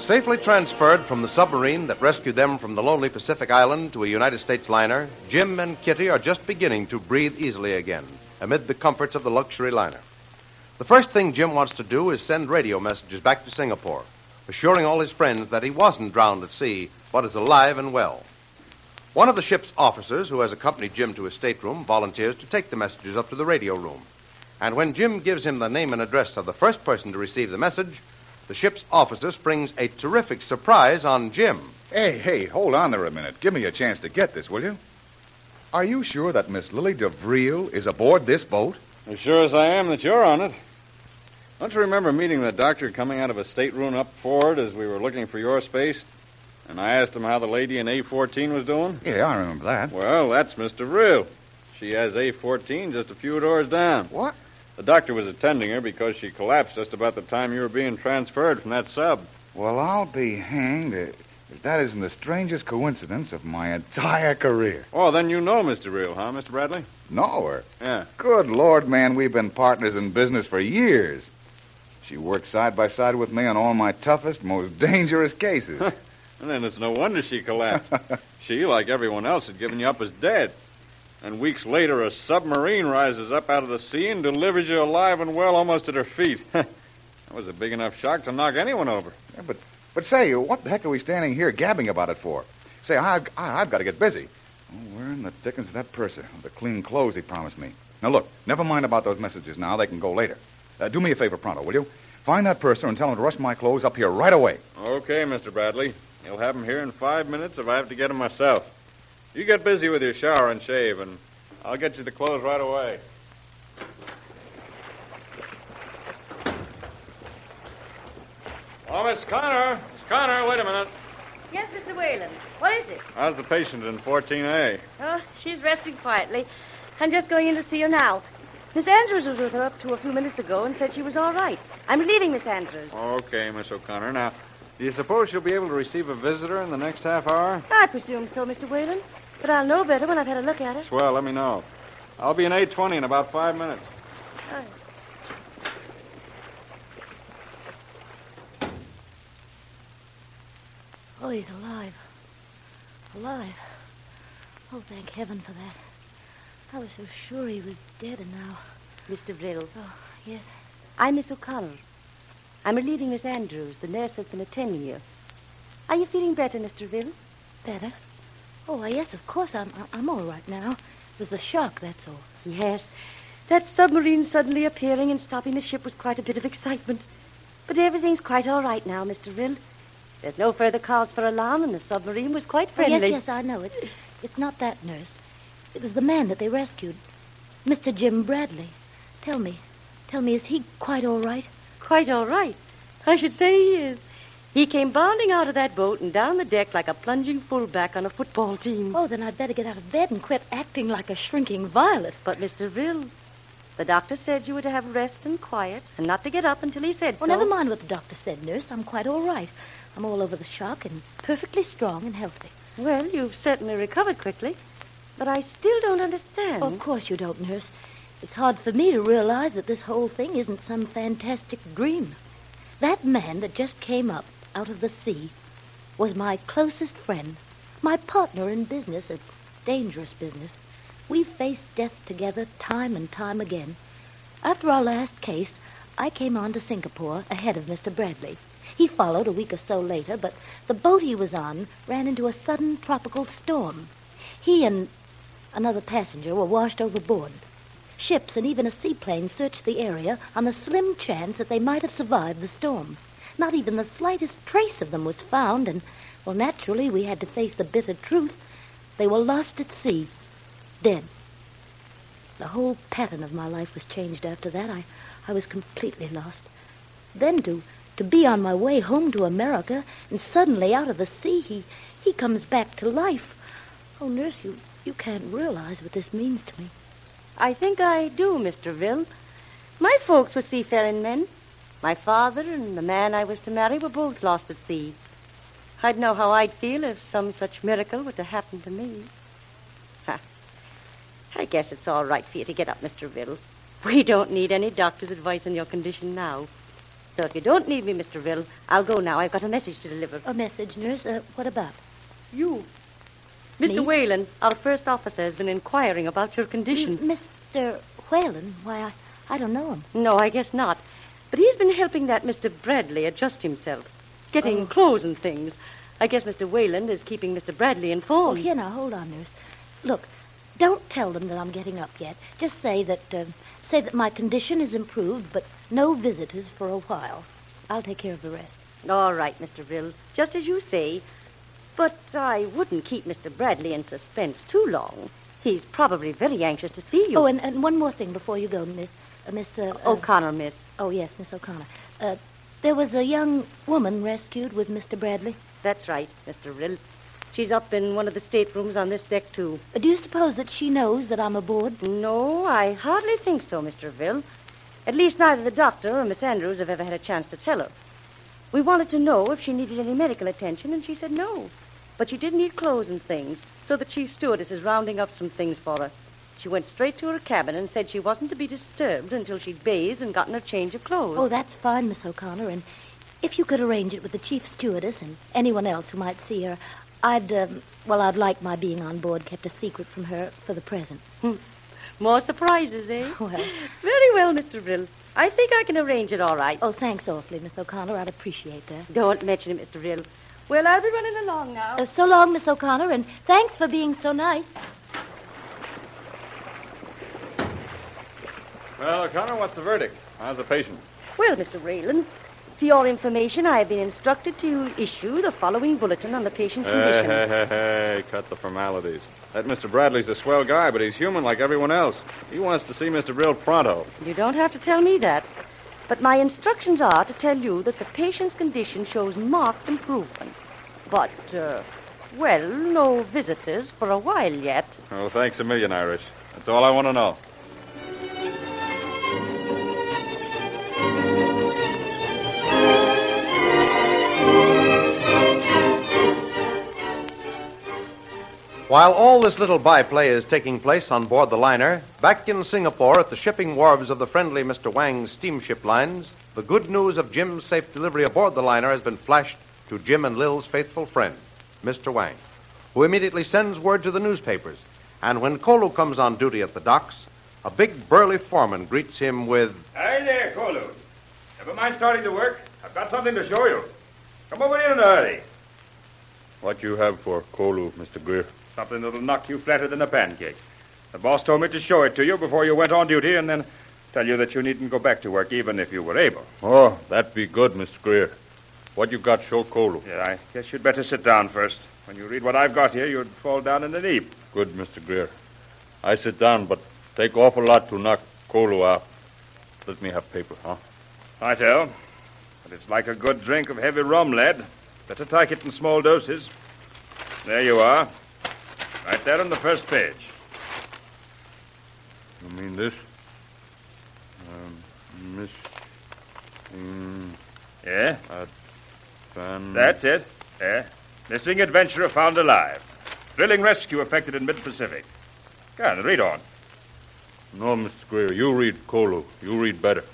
Safely transferred from the submarine that rescued them from the lonely Pacific island to a United States liner, Jim and Kitty are just beginning to breathe easily again amid the comforts of the luxury liner. The first thing Jim wants to do is send radio messages back to Singapore, assuring all his friends that he wasn't drowned at sea, but is alive and well. One of the ship's officers, who has accompanied Jim to his stateroom, volunteers to take the messages up to the radio room. And when Jim gives him the name and address of the first person to receive the message, the ship's officer springs a terrific surprise on Jim. Hey, hey, hold on there a minute. Give me a chance to get this, will you? Are you sure that Miss Lily DeVrille is aboard this boat? As sure as I am that you're on it. Don't you remember meeting the doctor coming out of a stateroom up forward as we were looking for your space? And I asked him how the lady in A14 was doing? Yeah, I remember that. Well, that's Miss DeVrille. She has A14 just a few doors down. What? The doctor was attending her because she collapsed just about the time you were being transferred from that sub. Well, I'll be hanged if that isn't the strangest coincidence of my entire career. Oh, then you know Mr. DeVrille, huh, Mr. Bradley? Know her? Yeah. Good Lord, man, we've been partners in business for years. She worked side by side with me on all my toughest, most dangerous cases. And then it's no wonder she collapsed. she, like everyone else, had given you up as dead. And weeks later, a submarine rises up out of the sea and delivers you alive and well almost at her feet. that was a big enough shock to knock anyone over. Yeah, but, but say, what the heck are we standing here gabbing about it for? Say, I've, I- I've got to get busy. Oh, where in the dickens is that purser? The clean clothes he promised me. Now, look, never mind about those messages now. They can go later. Uh, do me a favor, pronto, will you? Find that purser and tell him to rush my clothes up here right away. Okay, Mr. Bradley. You'll have him here in five minutes if I have to get him myself. You get busy with your shower and shave, and I'll get you the clothes right away. Oh, Miss Connor. Miss Connor, wait a minute. Yes, Mr. Whalen. What is it? How's the patient in 14A? Oh, she's resting quietly. I'm just going in to see her now. Miss Andrews was with her up to a few minutes ago and said she was all right. I'm leaving Miss Andrews. Okay, Miss O'Connor. Now, do you suppose she'll be able to receive a visitor in the next half hour? I presume so, Mr. Whalen. But I'll know better when I've had a look at it. Swell, let me know. I'll be in 820 in about five minutes. Oh, he's alive. Alive. Oh, thank heaven for that. I was so sure he was dead, and now. Mr. Brill. Oh, yes. I'm Miss O'Connell. I'm relieving Miss Andrews, the nurse that's been attending you. Are you feeling better, Mr. Brill? Better? Oh, yes, of course. I'm, I'm all right now. It was the shock, that's all. Yes. That submarine suddenly appearing and stopping the ship was quite a bit of excitement. But everything's quite all right now, Mr. Rill. There's no further cause for alarm, and the submarine was quite Oh, friendly. yes, yes, I know. It, it's not that nurse. It was the man that they rescued. Mr. Jim Bradley. Tell me. Tell me, is he quite all right? Quite all right. I should say he is. He came bounding out of that boat and down the deck like a plunging fullback on a football team. Oh, then I'd better get out of bed and quit acting like a shrinking violet. But, Mr. Rill, the doctor said you were to have rest and quiet and not to get up until he said Well, so. never mind what the doctor said, nurse. I'm quite all right. I'm all over the shock and perfectly strong and healthy. Well, you've certainly recovered quickly. But I still don't understand. Of course you don't, nurse. It's hard for me to realize that this whole thing isn't some fantastic dream. That man that just came up out of the sea was my closest friend, my partner in business, a dangerous business. We faced death together time and time again. After our last case, I came on to Singapore ahead of Mr. Bradley. He followed a week or so later, but the boat he was on ran into a sudden tropical storm. He and another passenger were washed overboard. Ships and even a seaplane searched the area on the slim chance that they might have survived the storm. Not even the slightest trace of them was found, and, well, naturally, we had to face the bitter truth. They were lost at sea, dead. The whole pattern of my life was changed after that. I, I was completely lost. Then to, to be on my way home to America, and suddenly out of the sea, he, he comes back to life. Oh, nurse, you, you can't realize what this means to me. I think I do, Mr. Vill. My folks were seafaring men. My father and the man I was to marry were both lost at sea. I'd know how I'd feel if some such miracle were to happen to me. Ha. I guess it's all right for you to get up, Mr. Vill. We don't need any doctor's advice on your condition now. So if you don't need me, Mr. Vill, I'll go now. I've got a message to deliver. A message, nurse? Uh, what about? You. Mr. Me? Whalen, our first officer, has been inquiring about your condition. M- Mr. Whalen? Why, I, I don't know him. No, I guess not. But he's been helping that Mr. Bradley adjust himself, getting Oh. clothes and things. I guess Mr. Wayland is keeping Mr. Bradley Oh, informed. here now, hold on, nurse. Look, don't tell them that I'm getting up yet. Just say that, uh, say that my condition is improved, but no visitors for a while. I'll take care of the rest. All right, Mr. Rill, just as you say. But I wouldn't keep Mr. Bradley in suspense too long. He's probably very anxious to see you. Oh, and, and one more thing before you go, Miss, uh, Miss. Uh, uh, O'Connor, miss. Oh, yes, Miss O'Connor. Uh, there was a young woman rescued with Mr. Bradley. That's right, Mr. Rill. She's up in one of the staterooms on this deck, too. Uh, do you suppose that she knows that I'm aboard? No, I hardly think so, Mr. Vill. At least neither the doctor or Miss Andrews have ever had a chance to tell her. We wanted to know if she needed any medical attention, and she said no. But she did need clothes and things, so the chief stewardess is rounding up some things for her. She went straight to her cabin and said she wasn't to be disturbed until she'd bathed and gotten a change of clothes. Oh, that's fine, Miss O'Connor. And if you could arrange it with the chief stewardess and anyone else who might see her, I'd, um, well, I'd like my being on board kept a secret from her for the present. More surprises, eh? Well. Very well, Mr. Rill. I think I can arrange it all right. Oh, thanks awfully, Miss O'Connor. I'd appreciate that. Don't mention it, Mr. Rill. Well, I'll be running along now. Uh, so long, Miss O'Connor, and thanks for being so nice. Well, O'Connor, what's the verdict? How's the patient? Well, Mr. Rayland, for your information, I have been instructed to issue the following bulletin on the patient's condition. hey, hey, hey, cut the formalities. That Mr. Bradley's a swell guy, but he's human like everyone else. He wants to see Mr. Brill pronto. You don't have to tell me that. But my instructions are to tell you that the patient's condition shows marked improvement. But, uh, well, no visitors for a while yet. Oh, thanks a million, Irish. That's all I want to know. While all this little byplay is taking place on board the liner, back in Singapore at the shipping wharves of the friendly Mr. Wang's steamship lines, the good news of Jim's safe delivery aboard the liner has been flashed to Jim and Lil's faithful friend, Mr. Wang, who immediately sends word to the newspapers. And when Kolu comes on duty at the docks, a big burly foreman greets him with, Hi there, Kolu. Never mind starting to work. I've got something to show you. Come over here in a hurry. What you have for Kolu, Mr. Greer? Something that'll knock you flatter than a pancake. The boss told me to show it to you before you went on duty and then tell you that you needn't go back to work even if you were able. Oh, that'd be good, Mr. Greer. What you got show Kolu? Yeah, I guess you'd better sit down first. When you read what I've got here, you'd fall down in a heap. Good, Mr. Greer. I sit down, but take awful lot to knock Kolu out. Let me have paper, huh? I tell. But it's like a good drink of heavy rum, lad. Better take it in small doses. There you are. Right there on the first page. You mean this? Um, Miss... Yeah, that's it. There. Missing adventurer found alive. Thrilling rescue effected in mid-Pacific. Go on, read on. No, Mr. Greer, you read Kolu. You read better.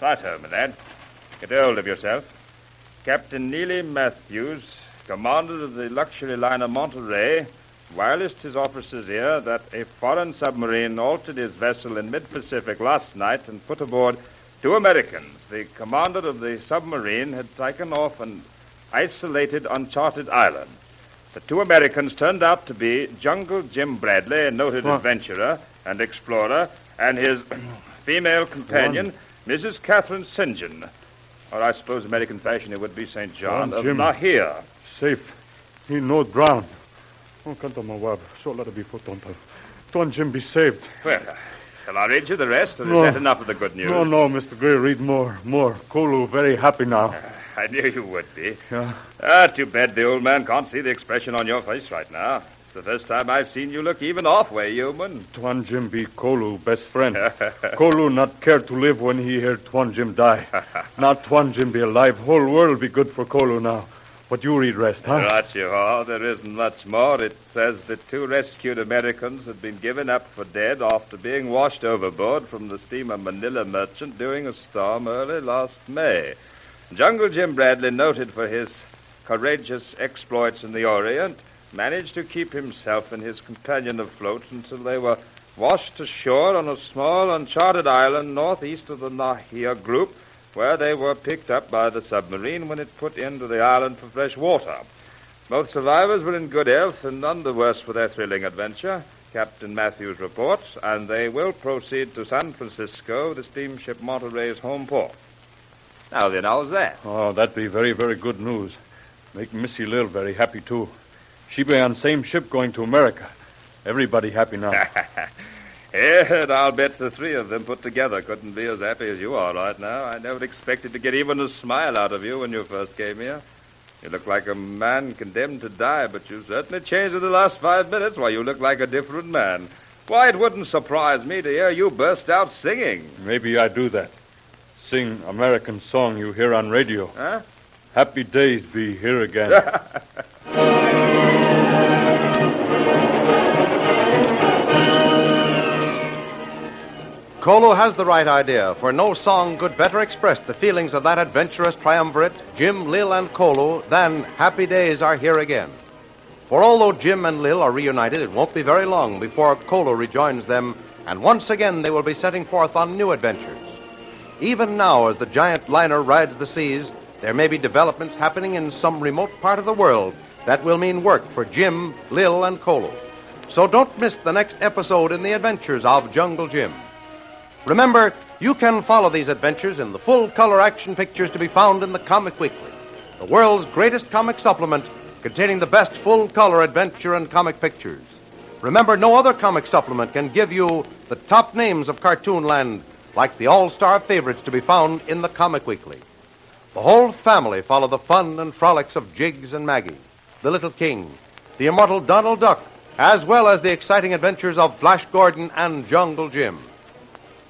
Right home, my lad. Get hold of yourself. Captain Neely Matthews, commander of the luxury liner Monterey, wirelessed his officers here that a foreign submarine altered his vessel in mid-Pacific last night and put aboard two Americans. The commander of the submarine had taken off an isolated, uncharted island. The two Americans turned out to be Jungle Jim Bradley, a noted What? adventurer and explorer, and his female companion, Mrs. Catherine St. John. Or I suppose American fashion it would be St. John Juan of Jim. Nahia. Safe. He no drown. Oh, canta mawab. So let it be put on. Tuan Jim be saved. Well, shall I read you the rest, or is No. that enough of the good news? No, no, Mr. Gray, read more, more. Kolu very happy now. I knew you would be. Yeah. Ah, too bad the old man can't see the expression on your face right now. It's the first time I've seen you look even halfway human. Tuan Jim be Kolu, best friend. Kolu not care to live when he hear Tuan Jim die. not Tuan Jim be alive. Whole world be good for Kolu now. But you read rest, huh? Right you are. There isn't much more. It says that two rescued Americans had been given up for dead after being washed overboard from the steamer Manila Merchant during a storm early last May. Jungle Jim Bradley, noted for his courageous exploits in the Orient, managed to keep himself and his companion afloat until they were washed ashore on a small uncharted island northeast of the Nahia group, where they were picked up by the submarine when it put into the island for fresh water. Both survivors were in good health and none the worse for their thrilling adventure, Captain Matthews reports, and they will proceed to San Francisco, the steamship Monterey's home port. Now then, how's that? Oh, that'd be very, very good news. Make Missy Lil very happy, too. She be on same ship going to America. Everybody happy now. and I'll bet the three of them put together couldn't be as happy as you are right now. I never expected to get even a smile out of you when you first came here. You look like a man condemned to die, but you've certainly changed in the last five minutes. Why, you look like a different man. Why, it wouldn't surprise me to hear you burst out singing. Maybe I do that. Sing American song you hear on radio. Huh? Happy days be here again. Kolu has the right idea, for no song could better express the feelings of that adventurous triumvirate, Jim, Lil, and Kolu, than Happy Days Are Here Again. For although Jim and Lil are reunited, it won't be very long before Kolu rejoins them, and once again they will be setting forth on new adventures. Even now, as the giant liner rides the seas, there may be developments happening in some remote part of the world that will mean work for Jim, Lil, and Kolo. So don't miss the next episode in the adventures of Jungle Jim. Remember, you can follow these adventures in the full color action pictures to be found in the Comic Weekly, the world's greatest comic supplement containing the best full color adventure and comic pictures. Remember, no other comic supplement can give you the top names of Cartoonland like the all star favorites to be found in the Comic Weekly. The whole family follow the fun and frolics of Jiggs and Maggie, the Little King, the immortal Donald Duck, as well as the exciting adventures of Flash Gordon and Jungle Jim.